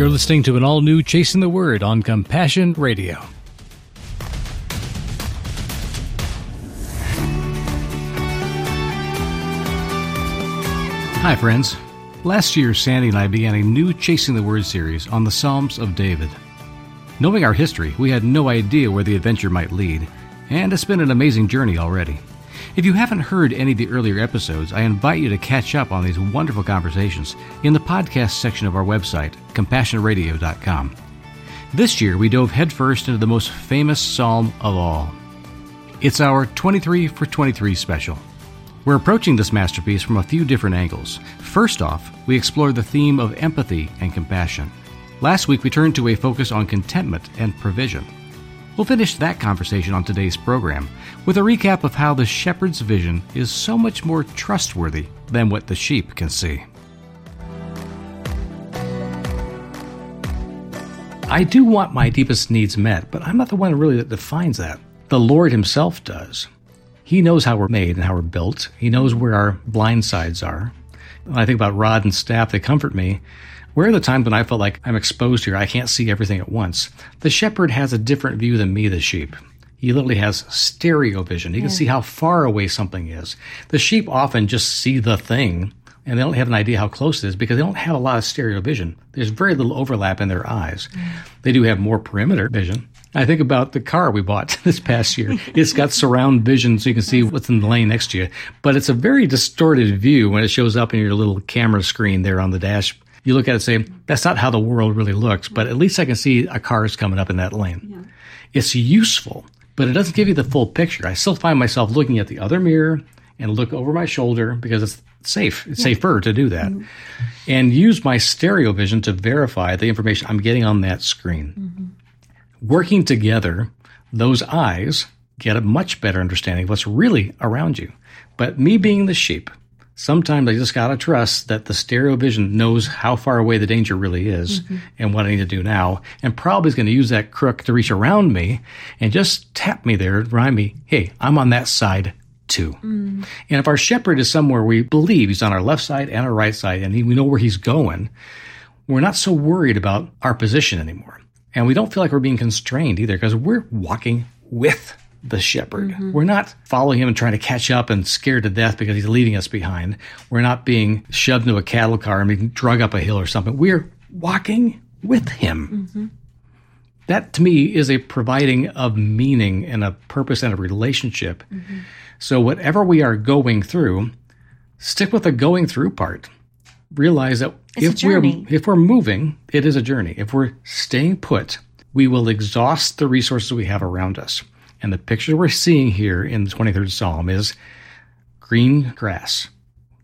You're listening to an all new Chasing the Word on Compassion Radio. Hi, friends. Last year, Sandy and I began a new Chasing the Word series on the Psalms of David. Knowing our history, we had no idea where the adventure might lead, and it's been an amazing journey already. If you haven't heard any of the earlier episodes, I invite you to catch up on these wonderful conversations in the podcast section of our website, compassionradio.com. This year, we dove headfirst into the most famous psalm of all. It's our 23 for 23 special. We're approaching this masterpiece from a few different angles. First off, we explore the theme of empathy and compassion. Last week, we turned to a focus on contentment and provision. We'll finish that conversation on today's program with a recap of how the shepherd's vision is so much more trustworthy than what the sheep can see. I do want my deepest needs met, but I'm not the one really that defines that. The Lord Himself does. He knows how we're made and how we're built. He knows where our blind sides are. When I think about rod and staff, they comfort me. Where are the times when I felt like I'm exposed here? I can't see everything at once. The shepherd has a different view than me, the sheep. He literally has stereo vision. He can see how far away something is. The sheep often just see the thing and they don't have an idea how close it is because they don't have a lot of stereo vision. There's very little overlap in their eyes. Mm. They do have more perimeter vision. I think about the car we bought this past year. It's got surround vision so you can see what's in the lane next to you, but it's a very distorted view when it shows up in your little camera screen there on the dash you look at it and say, that's not how the world really looks, but at least I can see a car is coming up in that lane. Yeah. It's useful, but it doesn't give you the full picture. I still find myself looking at the other mirror and look over my shoulder because it's safe. It's yeah. safer to do that. Mm-hmm. And use my stereo vision to verify the information I'm getting on that screen. Mm-hmm. Working together, those eyes get a much better understanding of what's really around you. But me being the sheep, sometimes I just gotta trust that the stereo vision knows how far away the danger really is mm-hmm. and what I need to do now, and probably is going to use that crook to reach around me and just tap me there, remind me, hey, I'm on that side too. Mm. And if our shepherd is somewhere we believe he's on our left side and our right side, and we know where he's going, we're not so worried about our position anymore. And we don't feel like we're being constrained either because we're walking with the shepherd. Mm-hmm. We're not following him and trying to catch up and scared to death because he's leaving us behind. We're not being shoved into a cattle car and being drug up a hill or something. We're walking with him. Mm-hmm. That to me is a providing of meaning and a purpose and a relationship. Mm-hmm. So whatever we are going through, stick with the going through part. Realize that it's if we're if we're moving, it is a journey. If we're staying put, we will exhaust the resources we have around us. And the picture we're seeing here in the 23rd Psalm is green grass,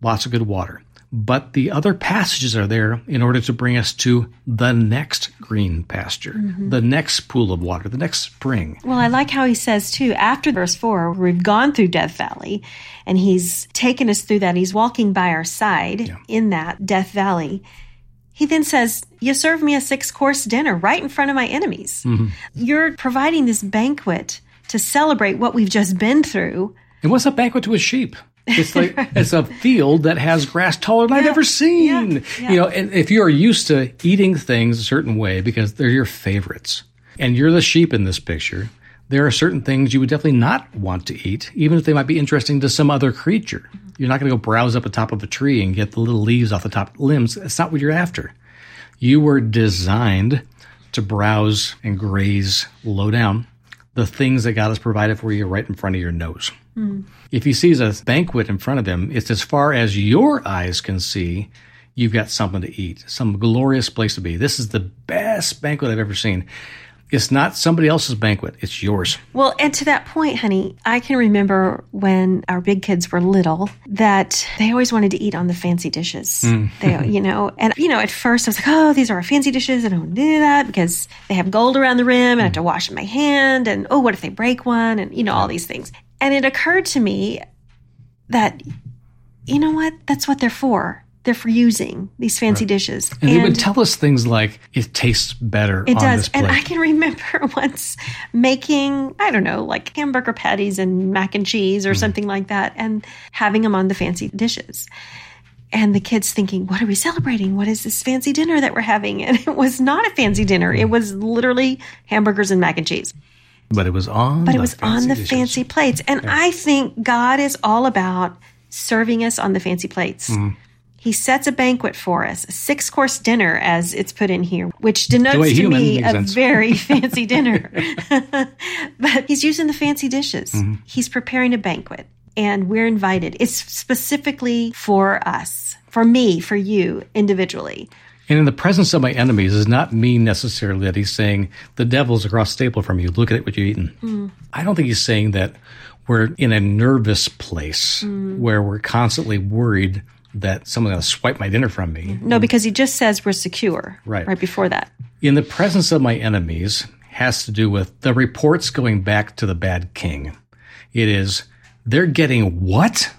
lots of good water. But the other passages are there in order to bring us to the next green pasture, mm-hmm. the next pool of water, the next spring. Well, I like how he says, too, after verse 4, we've gone through Death Valley and he's taken us through that. He's walking by our side yeah. in that Death Valley. He then says, You serve me a six course dinner right in front of my enemies. Mm-hmm. You're providing this banquet to celebrate what we've just been through. And what's a banquet to a sheep? It's like it's a field that has grass taller than yeah, I've ever seen. Yeah, yeah. You know, and if you are used to eating things a certain way because they're your favorites, and you're the sheep in this picture, there are certain things you would definitely not want to eat, even if they might be interesting to some other creature. You're not going to go browse up the top of a tree and get the little leaves off the top limbs. That's not what you're after. You were designed to browse and graze low down the things that God has provided for you right in front of your nose. Mm. If he sees a banquet in front of him, it's as far as your eyes can see, you've got something to eat, some glorious place to be. This is the best banquet I've ever seen. It's not somebody else's banquet, it's yours. Well, and to that point, honey, I can remember when our big kids were little that they always wanted to eat on the fancy dishes. Mm. They, you know, and, you know, at first I was like, oh, these are our fancy dishes. I don't do that because they have gold around the rim and I have to wash my hand. And, oh, what if they break one? And, you know, all these things. And it occurred to me that, you know what? That's what they're for they're for using these fancy right. dishes. And, and, they would tell us things like it tastes better. It does. And I can remember once making, I don't know, like hamburger patties and mac and cheese or mm. something like that and having them on the fancy dishes. And the kids thinking, what are we celebrating? What is this fancy dinner that we're having? And it was not a fancy dinner. It was literally hamburgers and mac and cheese. But it was on. But it was on the dishes. fancy plates. And I think God is all about serving us on the fancy plates. Mm-hmm. He sets a banquet for us, a six course dinner, as it's put in here, which denotes to human me a sense. very fancy dinner. but he's using the fancy dishes. Mm-hmm. He's preparing a banquet, and we're invited. It's specifically for us, for me, for you individually. And in the presence of my enemies does not mean necessarily that he's saying the devil's across the table from you. Look at what you've eaten. I don't think he's saying that we're in a nervous place where we're constantly worried that someone's going to swipe my dinner from me. No, mm. because he just says we're secure Right. right before that. In the presence of my enemies has to do with the reports going back to the bad king. It is, they're getting what?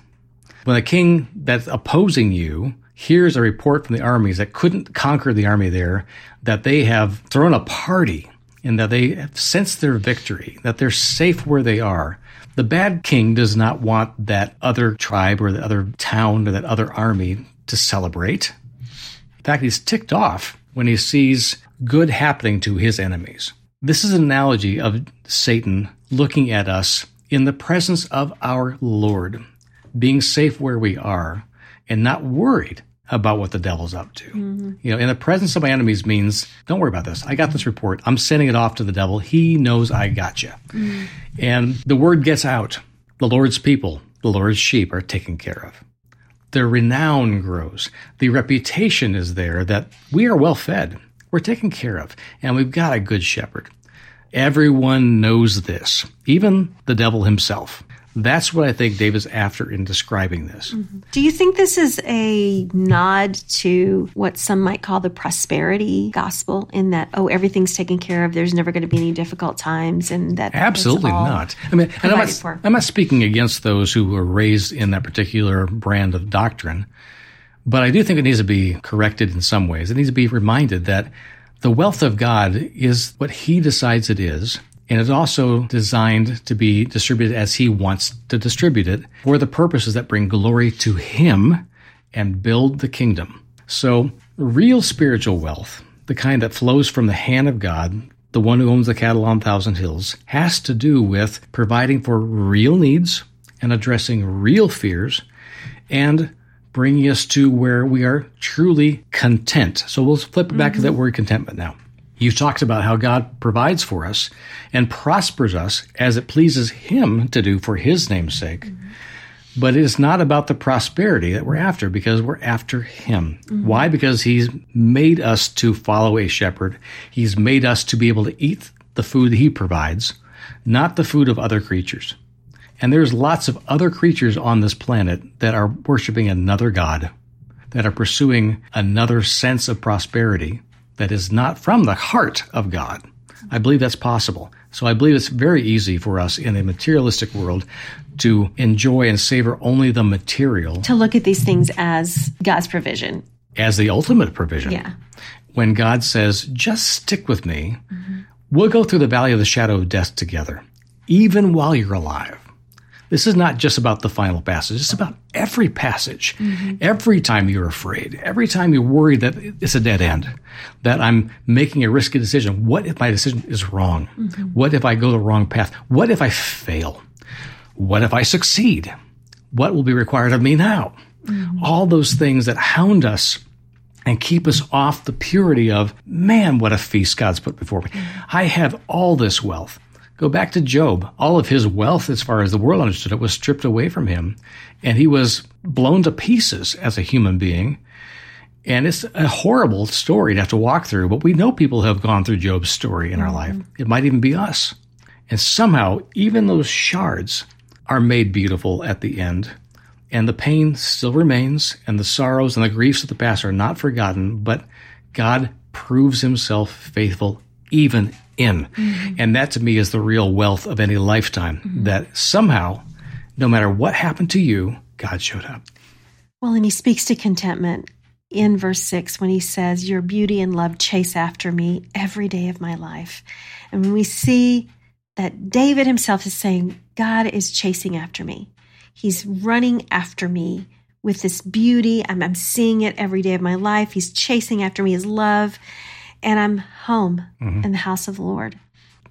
When a king that's opposing you hears a report from the armies that couldn't conquer the army there, that they have thrown a party and that they have sensed their victory, that they're safe where they are. The bad king does not want that other tribe or the other town or that other army to celebrate. In fact, he's ticked off when he sees good happening to his enemies. This is an analogy of Satan looking at us in the presence of our Lord, being safe where we are and not worried about what the devil's up to. Mm-hmm. You know, in the presence of my enemies means, don't worry about this. I got this report. I'm sending it off to the devil. He knows I got you. Mm-hmm. And the word gets out. The Lord's people, the Lord's sheep are taken care of their renown grows. The reputation is there that we are well fed, we're taken care of, and we've got a good shepherd. Everyone knows this, even the devil himself. That's what I think David's after in describing this. Mm-hmm. Do you think this is a nod to what some might call the prosperity gospel in that, oh, everything's taken care of, there's never going to be any difficult times, and that Absolutely not. I mean, and I'm not, for. I'm not speaking against those who were raised in that particular brand of doctrine, but I do think it needs to be corrected in some ways. It needs to be reminded that the wealth of God is what He decides it is, and it's also designed to be distributed as He wants to distribute it for the purposes that bring glory to Him and build the kingdom. So, real spiritual wealth, the kind that flows from the hand of God, the one who owns the cattle on thousand hills, has to do with providing for real needs and addressing real fears and bringing us to where we are truly content. So we'll flip back to that mm-hmm. word contentment now. You talked about how God provides for us and prospers us as it pleases Him to do for His name's sake. But it is not about the prosperity that we're after because we're after Him. Mm-hmm. Why? Because He's made us to follow a shepherd. He's made us to be able to eat the food that He provides, not the food of other creatures. And there's lots of other creatures on this planet that are worshiping another God, that are pursuing another sense of prosperity that is not from the heart of God. I believe that's possible. So I believe it's very easy for us in a materialistic world to enjoy and savor only the material To look at these things as God's provision. as the ultimate provision. Yeah. When God says, just stick with me, we'll go through the valley of the shadow of death together, even while you're alive. This is not just about the final passage. It's about every passage. Mm-hmm. Every time you're afraid, every time you're worried that it's a dead end, that I'm making a risky decision. What if my decision is wrong? Mm-hmm. What if I go the wrong path? What if I fail? What if I succeed? What will be required of me now? Mm-hmm. All those things that hound us and keep us off the purity of, man, what a feast God's put before me. I have all this wealth. Go back to Job. All of his wealth, as far as the world understood it, was stripped away from him, and he was blown to pieces as a human being. And it's a horrible story to have to walk through, but we know people who have gone through Job's story in our mm-hmm. life. It might even be us. And somehow, even those shards are made beautiful at the end. And the pain still remains, and the sorrows and the griefs of the past are not forgotten, but God proves himself faithful even in. And that to me is the real wealth of any lifetime that somehow, no matter what happened to you, God showed up. Well, and he speaks to contentment in verse 6 when he says, Your beauty and love chase after me every day of my life. And when we see that David himself is saying, God is chasing after me, he's running after me with this beauty. I'm, I'm seeing it every day of my life. He's chasing after me, his love. And I'm home Mm-hmm. in the house of the Lord.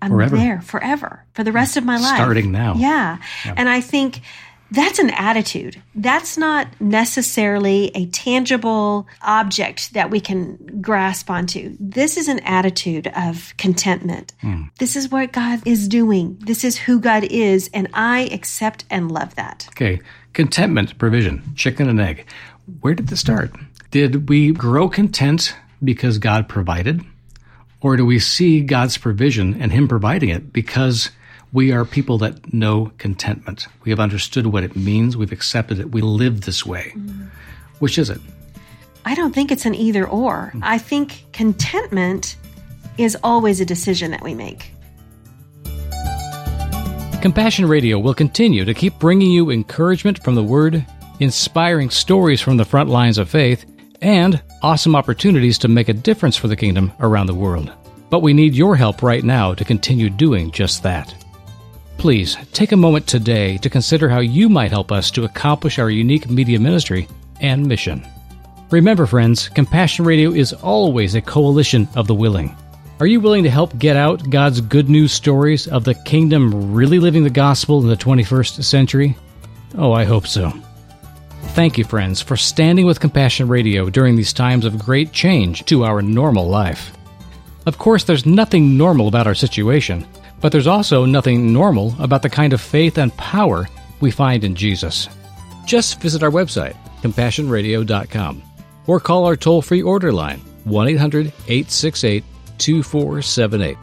I'm Forever. there forever for the rest of my life. Starting now. Yeah. And I think that's an attitude. That's not necessarily a tangible object that we can grasp onto. This is an attitude of contentment. Hmm. This is what God is doing. This is who God is. And I accept and love that. Okay, contentment, provision, chicken and egg. Where did this start? Did we grow content because God provided? Or do we see God's provision and Him providing it because we are people that know contentment? We have understood what it means, we've accepted it, we live this way. Mm-hmm. Which is it? I don't think it's an either or. Hmm. I think contentment is always a decision that we make. Compassion Radio will continue to keep bringing you encouragement from the Word, inspiring stories from the front lines of faith, and awesome opportunities to make a difference for the kingdom around the world. But we need your help right now to continue doing just that. Please take a moment today to consider how you might help us to accomplish our unique media ministry and mission. Remember, friends, Compassion Radio is always a coalition of the willing. Are you willing to help get out God's good news stories of the kingdom really living the gospel in the 21st century? Oh, I hope so. Thank you, friends, for standing with Compassion Radio during these times of great change to our normal life. Of course, there's nothing normal about our situation, but there's also nothing normal about the kind of faith and power we find in Jesus. Just visit our website, compassionradio.com, or call our toll free order line, 1 800 868 2478.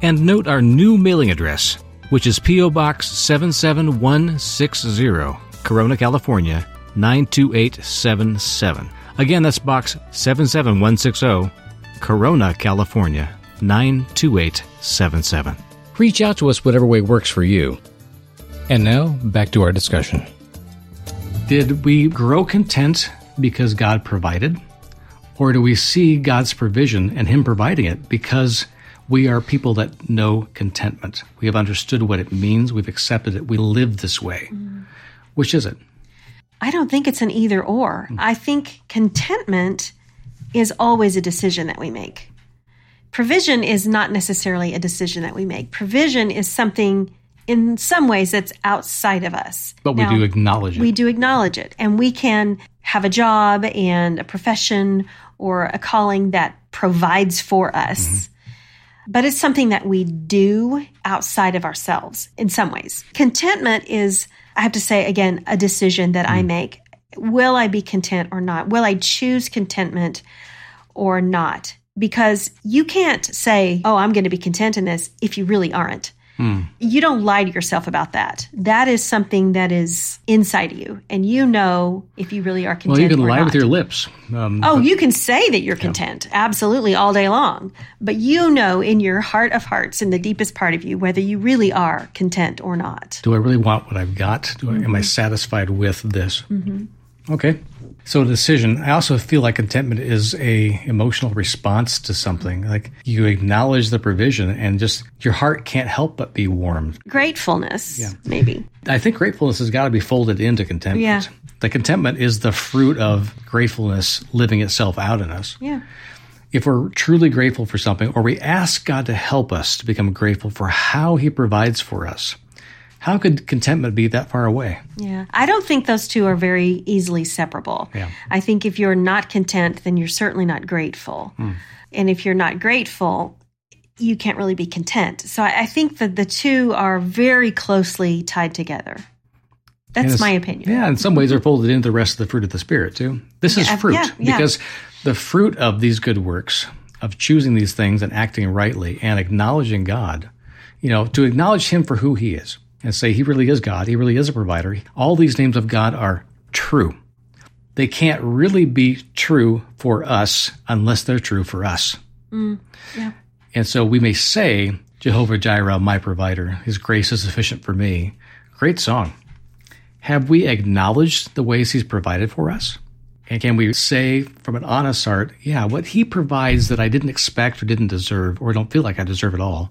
And note our new mailing address, which is P.O. Box 77160, Corona, California 92877. Again, that's Box 77160, Corona, California 92877. Reach out to us whatever way works for you. And now, back to our discussion. Did we grow content because God provided? Or do we see God's provision and Him providing it because we are people that know contentment? We have understood what it means, we've accepted it, we live this way. Mm-hmm. Which is it? I don't think it's an either or. Hmm. I think contentment is always a decision that we make. Provision is not necessarily a decision that we make. Provision is something in some ways that's outside of us. But we do acknowledge it. we do acknowledge it and we can have a job and a profession or a calling that provides for us mm-hmm. but it's something that we do outside of ourselves in some ways contentment is i have to say again a decision that i mm. make. Will i be content or not? Will i choose contentment or not? Because you can't say oh i'm going to be content in this if you really aren't you don't lie to yourself about that. That is something that is inside of you, and you know if you really are content. well, you can lie not. with your lips. Um, Oh, you can say that you're content, absolutely, all day long. But you know in your heart of hearts, in the deepest part of you, whether you really are content or not. do I really want what I've got? Do I, Am I satisfied with this? Okay. So decision. I also feel like contentment is a emotional response to something. Mm-hmm. Like you acknowledge the provision, and just your heart can't help but be warmed. Gratefulness, yeah. maybe. I think gratefulness has got to be folded into contentment. Yeah. The contentment is the fruit of gratefulness living itself out in us. Yeah. If we're truly grateful for something, or we ask God to help us to become grateful for how He provides for us, how could contentment be that far away? Yeah. I don't think those two are very easily separable. Yeah. I think if you're not content, then you're certainly not grateful. Hmm. And if you're not grateful, you can't really be content. So I, I think that the two are very closely tied together. That's my opinion. Yeah, in some ways they're folded into the rest of the fruit of the Spirit too. This is Yeah, fruit yeah, yeah. because the fruit of these good works, of choosing these things and acting rightly and acknowledging God, you know, to acknowledge Him for who He is and say He really is God, He really is a provider. All these names of God are true. They can't really be true for us unless they're true for us. Mm, yeah. And so we may say, Jehovah Jireh, my provider, his grace is sufficient for me. Great song. Have we acknowledged the ways he's provided for us? And can we say from an honest heart, yeah, what he provides that I didn't expect or didn't deserve or don't feel like I deserve at all,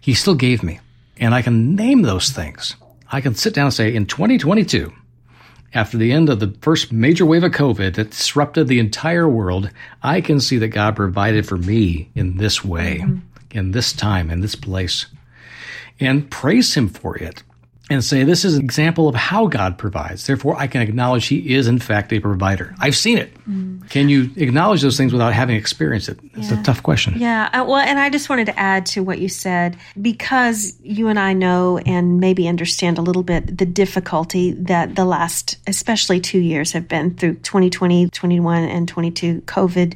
he still gave me. And I can name those things. I can sit down and say, in 2022, after the end of the first major wave of COVID that disrupted the entire world, I can see that God provided for me in this way, mm-hmm. in this time, in this place, and praise Him for it and say, This is an example of how God provides. Therefore, I can acknowledge He is, in fact, a provider. I've seen it. Mm. Can you acknowledge those things without having experienced it? It's yeah. a tough question. Yeah. Uh, well, and I just wanted to add to what you said because you and I know and maybe understand a little bit the difficulty that the last, especially two years, have been through 2020, 21, and 22 COVID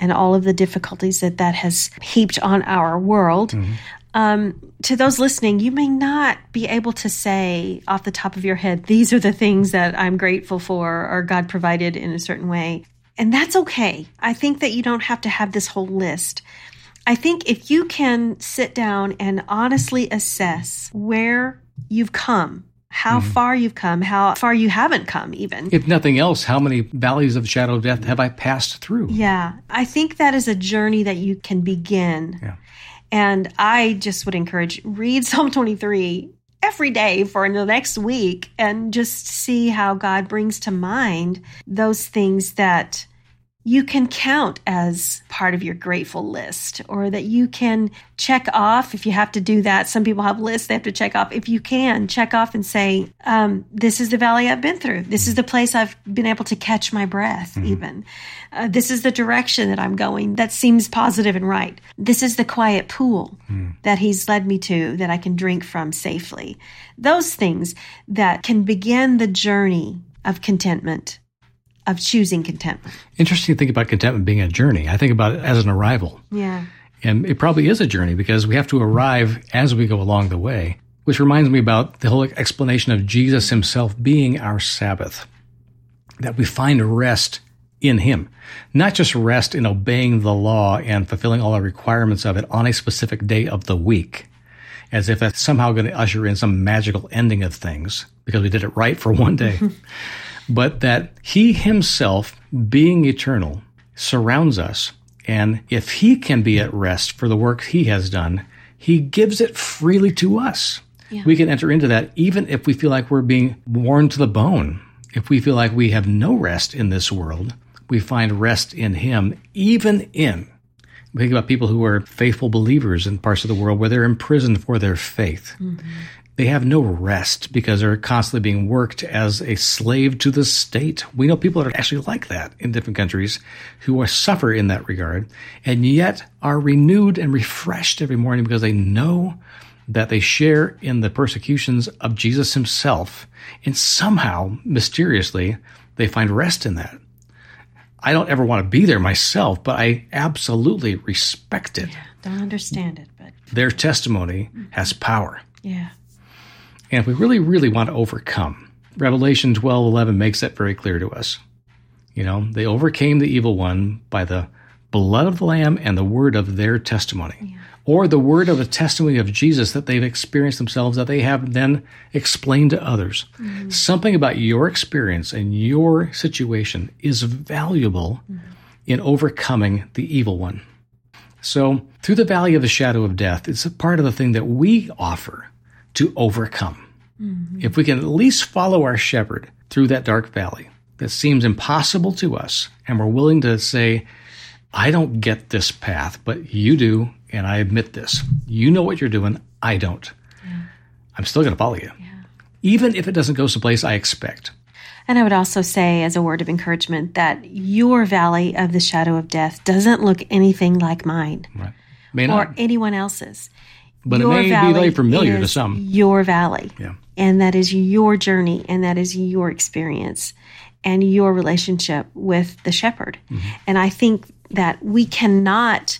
and all of the difficulties that that has heaped on our world. Mm-hmm. Um, to those listening, you may not be able to say off the top of your head, these are the things that I'm grateful for or God provided in a certain way. And that's okay. I think that you don't have to have this whole list. I think if you can sit down and honestly assess where you've come, how mm-hmm. far you've come, how far you haven't come, even. If nothing else, how many valleys of shadow of death have I passed through? Yeah. I think that is a journey that you can begin. Yeah. And I just would encourage read Psalm 23 every day for the next week and just see how God brings to mind those things that you can count as part of your grateful list or that you can check off if you have to do that. Some people have lists they have to check off. If you can, check off and say, um, This is the valley I've been through. This is the place I've been able to catch my breath, mm-hmm. even. Uh, this is the direction that I'm going that seems positive and right. This is the quiet pool mm. that He's led me to that I can drink from safely. Those things that can begin the journey of contentment of choosing contentment. Interesting to think about contentment being a journey. I think about it as an arrival. Yeah. And it probably is a journey because we have to arrive as we go along the way, which reminds me about the whole explanation of Jesus himself being our Sabbath, that we find rest in him, not just rest in obeying the law and fulfilling all the requirements of it on a specific day of the week, as if that's somehow going to usher in some magical ending of things because we did it right for one day. but that he himself, being eternal, surrounds us. And if he can be at rest for the work he has done, he gives it freely to us. Yeah. We can enter into that even if we feel like we're being worn to the bone. If we feel like we have no rest in this world, we find rest in him, even in. We think about people who are faithful believers in parts of the world where they're imprisoned for their faith. Mm-hmm. They have no rest because they're constantly being worked as a slave to the state. We know people that are actually like that in different countries who are, suffer in that regard and yet are renewed and refreshed every morning because they know that they share in the persecutions of Jesus himself. And somehow, mysteriously, they find rest in that. I don't ever want to be there myself, but I absolutely respect it. Yeah, don't understand it, but their testimony has power. Yeah. And if we really, really want to overcome, Revelation 12 11 makes that very clear to us. You know, they overcame the evil one by the blood of the Lamb and the word of their testimony. Yeah. Or the word of the testimony of Jesus that they've experienced themselves, that they have then explained to others. Mm-hmm. Something about your experience and your situation is valuable mm-hmm. in overcoming the evil one. So, through the valley of the shadow of death, it's a part of the thing that we offer to overcome. Mm-hmm. If we can at least follow our shepherd through that dark valley that seems impossible to us, and we're willing to say, I don't get this path, but you do, and I admit this. You know what you're doing, I don't. Yeah. I'm still going to follow you, yeah. even if it doesn't go someplace I expect. And I would also say, as a word of encouragement, that your valley of the shadow of death doesn't look anything like mine right. or anyone else's. But your it may be very familiar to some. Your valley. Yeah. And that is your journey and that is your experience and your relationship with the shepherd. Mm-hmm. And I think that we cannot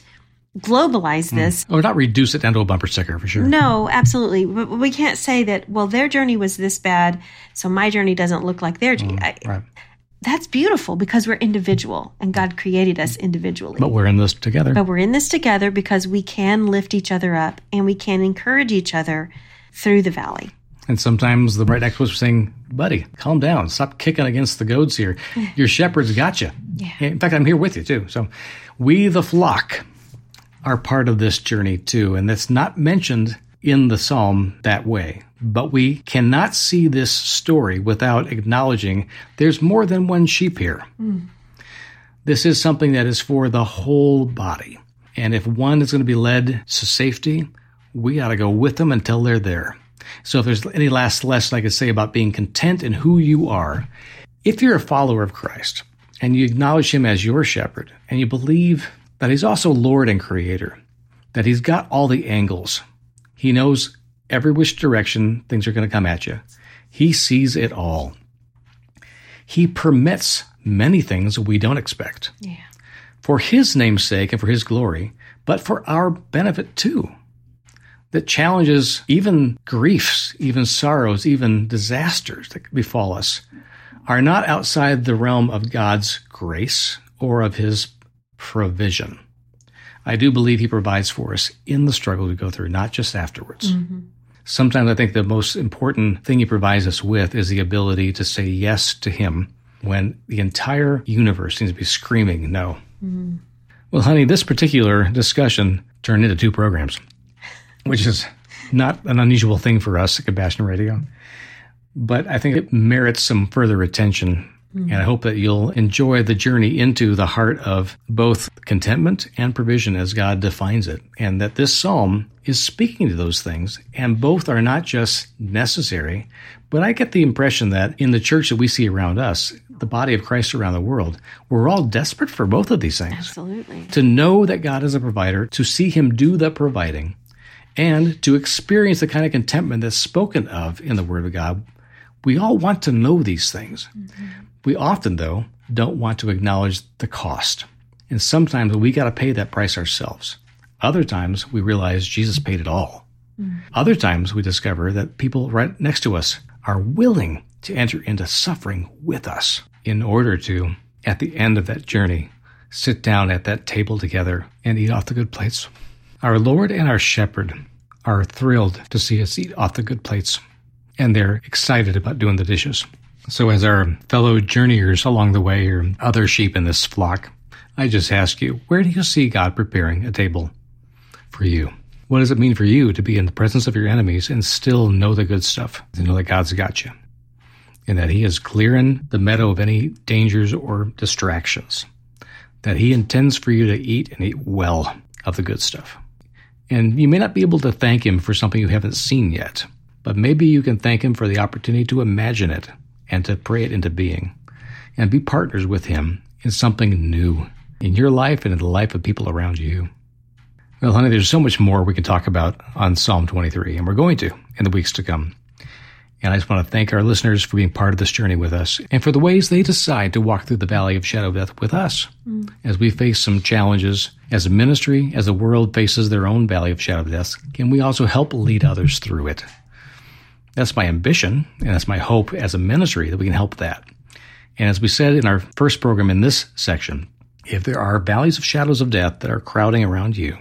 globalize mm. this. Mm. Or not reduce it down to a bumper sticker for sure. No, absolutely. But we can't say that, well, their journey was this bad, so my journey doesn't look like their journey. Mm, right that's beautiful because we're individual and God created us individually. But we're in this together. But we're in this together because we can lift each other up and we can encourage each other through the valley. And sometimes the right next to us saying, buddy, calm down. Stop kicking against the goads here. Your shepherd's got you. Yeah. In fact, I'm here with you too. So we, the flock, are part of this journey too. And that's not mentioned in the psalm that way. But we cannot see this story without acknowledging there's more than one sheep here. Mm. This is something that is for the whole body. And if one is going to be led to safety, we got to go with them until they're there. So if there's any last lesson I could say about being content in who you are, if you're a follower of Christ and you acknowledge him as your shepherd and you believe that he's also Lord and creator, that he's got all the angles, he knows every which direction things are going to come at you. He sees it all. He permits many things we don't expect. Yeah. For his name's sake and for his glory, but for our benefit too. That challenges even griefs, even sorrows, even disasters that could befall us are not outside the realm of God's grace or of his provision. I do believe he provides for us in the struggle we go through, not just afterwards. Mm-hmm. Sometimes I think the most important thing he provides us with is the ability to say yes to him when the entire universe seems to be screaming no. Mm-hmm. Well, honey, this particular discussion turned into two programs, which is not an unusual thing for us at Compassion Radio. But I think it merits some further attention Mm-hmm. And I hope that you'll enjoy the journey into the heart of both contentment and provision as God defines it. And that this psalm is speaking to those things. And both are not just necessary, but I get the impression that in the church that we see around us, the body of Christ around the world, we're all desperate for both of these things. Absolutely. To know that God is a provider, to see Him do the providing, and to experience the kind of contentment that's spoken of in the Word of God. We all want to know these things. Mm-hmm. We often, though, don't want to acknowledge the cost. And sometimes we got to pay that price ourselves. Other times we realize Jesus paid it all. Mm. Other times we discover that people right next to us are willing to enter into suffering with us in order to, at the end of that journey, sit down at that table together and eat off the good plates. Our Lord and our Shepherd are thrilled to see us eat off the good plates, and they're excited about doing the dishes. So, as our fellow journeyers along the way or other sheep in this flock, I just ask you, where do you see God preparing a table for you? What does it mean for you to be in the presence of your enemies and still know the good stuff? To know that God's got you and that He is clearing the meadow of any dangers or distractions. That He intends for you to eat and eat well of the good stuff. And you may not be able to thank Him for something you haven't seen yet, but maybe you can thank Him for the opportunity to imagine it and to pray it into being and be partners with Him in something new in your life and in the life of people around you. Well, honey, there's so much more we can talk about on Psalm 23, and we're going to in the weeks to come. And I just want to thank our listeners for being part of this journey with us and for the ways they decide to walk through the valley of shadow death with us mm. as we face some challenges as a ministry, as the world faces their own valley of shadow death. Can we also help lead others through it? That's my ambition, and that's my hope as a ministry that we can help that. And as we said in our first program in this section, if there are valleys of shadows of death that are crowding around you,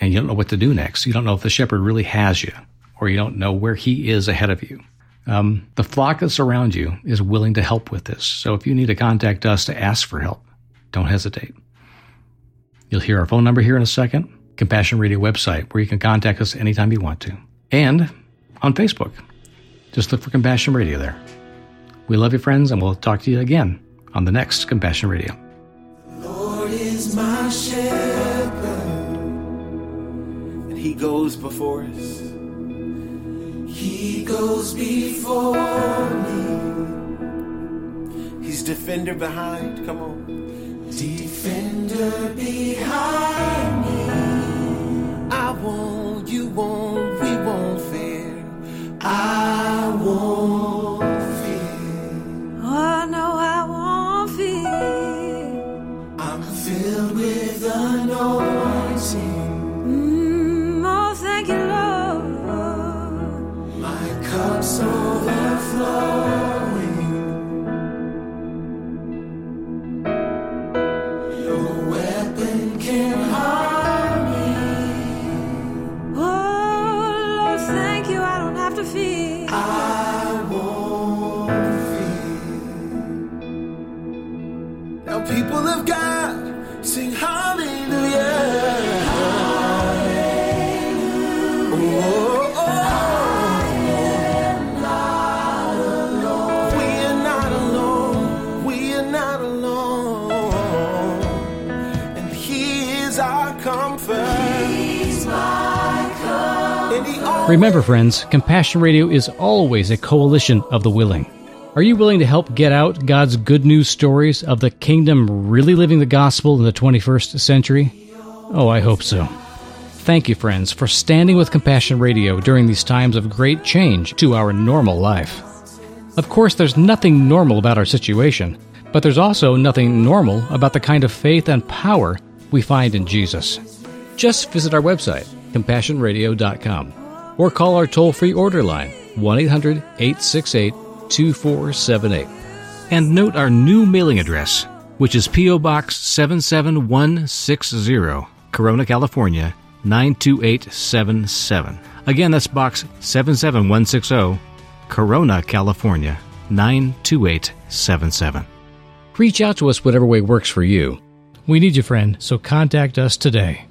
and you don't know what to do next, you don't know if the shepherd really has you, or you don't know where he is ahead of you, um, the flock that's around you is willing to help with this. So if you need to contact us to ask for help, don't hesitate. You'll hear our phone number here in a second, Compassion Radio website, where you can contact us anytime you want to, and on Facebook. Just look for Compassion Radio there. We love you, friends, and we'll talk to you again on the next Compassion Radio. Lord is my shepherd, and He goes before us. He goes before me. He's defender behind. Come on. Defender behind me. I won't, you won't. I won't Remember, friends, Compassion Radio is always a coalition of the willing. Are you willing to help get out God's good news stories of the kingdom really living the gospel in the 21st century? Oh, I hope so. Thank you, friends, for standing with Compassion Radio during these times of great change to our normal life. Of course, there's nothing normal about our situation, but there's also nothing normal about the kind of faith and power we find in Jesus. Just visit our website, compassionradio.com, or call our toll free order line, 1 800 868 2478. And note our new mailing address, which is P.O. Box 77160, Corona, California 92877. Again, that's Box 77160, Corona, California 92877. Reach out to us whatever way works for you. We need you, friend, so contact us today.